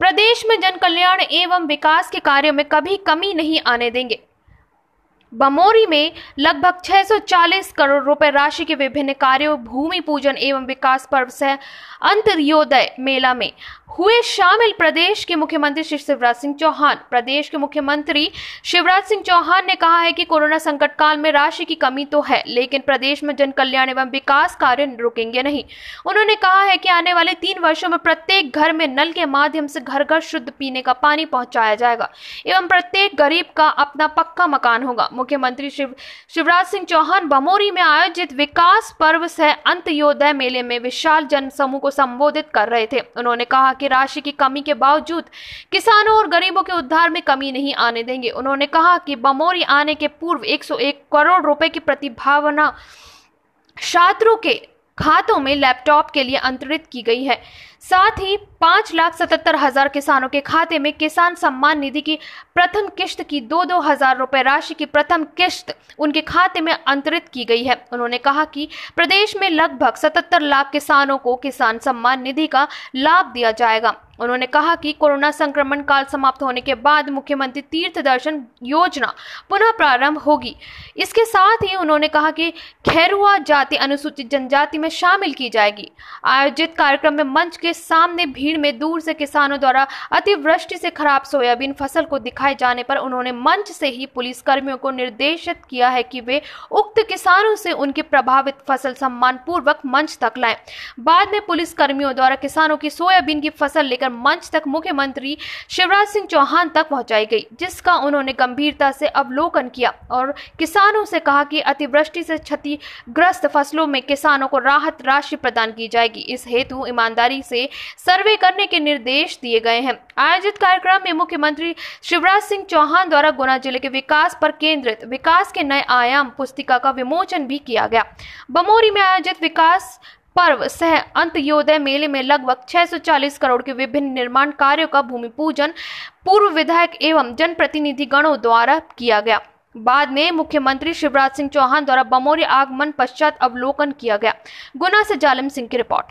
प्रदेश में जन कल्याण एवं विकास के कार्यों में कभी कमी नहीं आने देंगे। बमोरी में लगभग 640 करोड़ रुपए राशि के विभिन्न कार्यों, भूमि पूजन एवं विकास पर्व सह अंतर्योदय मेला में हुए शामिल प्रदेश के मुख्यमंत्री श्री शिवराज सिंह चौहान। प्रदेश के मुख्यमंत्री शिवराज सिंह चौहान ने कहा है कि कोरोना संकट काल में राशि की कमी तो है, लेकिन प्रदेश में जन कल्याण एवं विकास कार्य रुकेंगे नहीं। उन्होंने कहा है कि आने वाले तीन वर्षों में प्रत्येक घर में नल के माध्यम से घर घर शुद्ध पीने का पानी पहुँचाया जाएगा, एवं प्रत्येक गरीब का अपना पक्का मकान होगा। मुख्यमंत्री शिव शिवराज सिंह चौहान बमोरी में आयोजित विकास पर्व सह अंत्योदय मेले में विशाल जन समूह को संबोधित कर रहे थे। उन्होंने कहा कि राशि की कमी के बावजूद किसानों और गरीबों के उद्धार में कमी नहीं आने देंगे। उन्होंने कहा कि बमोरी आने के पूर्व 101 करोड़ रुपए की प्रतिभावना छात्रों के खातों में लैपटॉप के लिए अंतरित की गई है। साथ ही पाँच लाख सतहत्तर हज़ार किसानों के खाते में किसान सम्मान निधि की प्रथम किश्त की दो दो हज़ार रुपए राशि की प्रथम किश्त उनके खाते में अंतरित की गई है। उन्होंने कहा कि प्रदेश में लगभग सतहत्तर लाख किसानों को किसान सम्मान निधि का लाभ दिया जाएगा। उन्होंने कहा कि कोरोना संक्रमण काल समाप्त होने के बाद मुख्यमंत्री तीर्थ दर्शन योजना पुनः प्रारंभ होगी। इसके साथ ही उन्होंने कहा कि खैरुआ जाति अनुसूचित जनजाति में शामिल की जाएगी। आयोजित कार्यक्रम में मंच के सामने भीड़ में दूर से किसानों द्वारा अतिवृष्टि से खराब सोयाबीन फ़सल को दिखाए जाने पर उन्होंने मंच से ही पुलिस कर्मियों को निर्देशित किया है कि वे उक्त किसानों से उनकी प्रभावित फ़सल सम्मान पूर्वक मंच तक लाएँ। बाद में पुलिस कर्मियों द्वारा किसानों की सोयाबीन की फ़सल लेकर मंच तक मुख्यमंत्री शिवराज सिंह चौहान तक पहुंचाई गई, जिसका उन्होंने गंभीरता से अवलोकन किया और किसानों से कहा कि अतिवृष्टि से क्षतिग्रस्त फ़सलों में किसानों को राहत राशि प्रदान की जाएगी। इस हेतु ईमानदारी से सर्वे करने के निर्देश दिए गए हैं। आयोजित कार्यक्रम में मुख्यमंत्री शिवराज सिंह चौहान द्वारा गुना ज़िले के विकास पर केंद्रित विकास के नए आयाम पुस्तिका का विमोचन भी किया गया। बमोरी में आयोजित विकास पर्व सह अंत्योदय मेले में लगभग 640 करोड़ के विभिन्न निर्माण कार्यों का भूमि पूजन पूर्व विधायक एवं जनप्रतिनिधि गणों द्वारा किया गया। बाद में मुख्यमंत्री शिवराज सिंह चौहान द्वारा बमोरी आगमन पश्चात अवलोकन किया गया। गुना से जालिम सिंह की रिपोर्ट।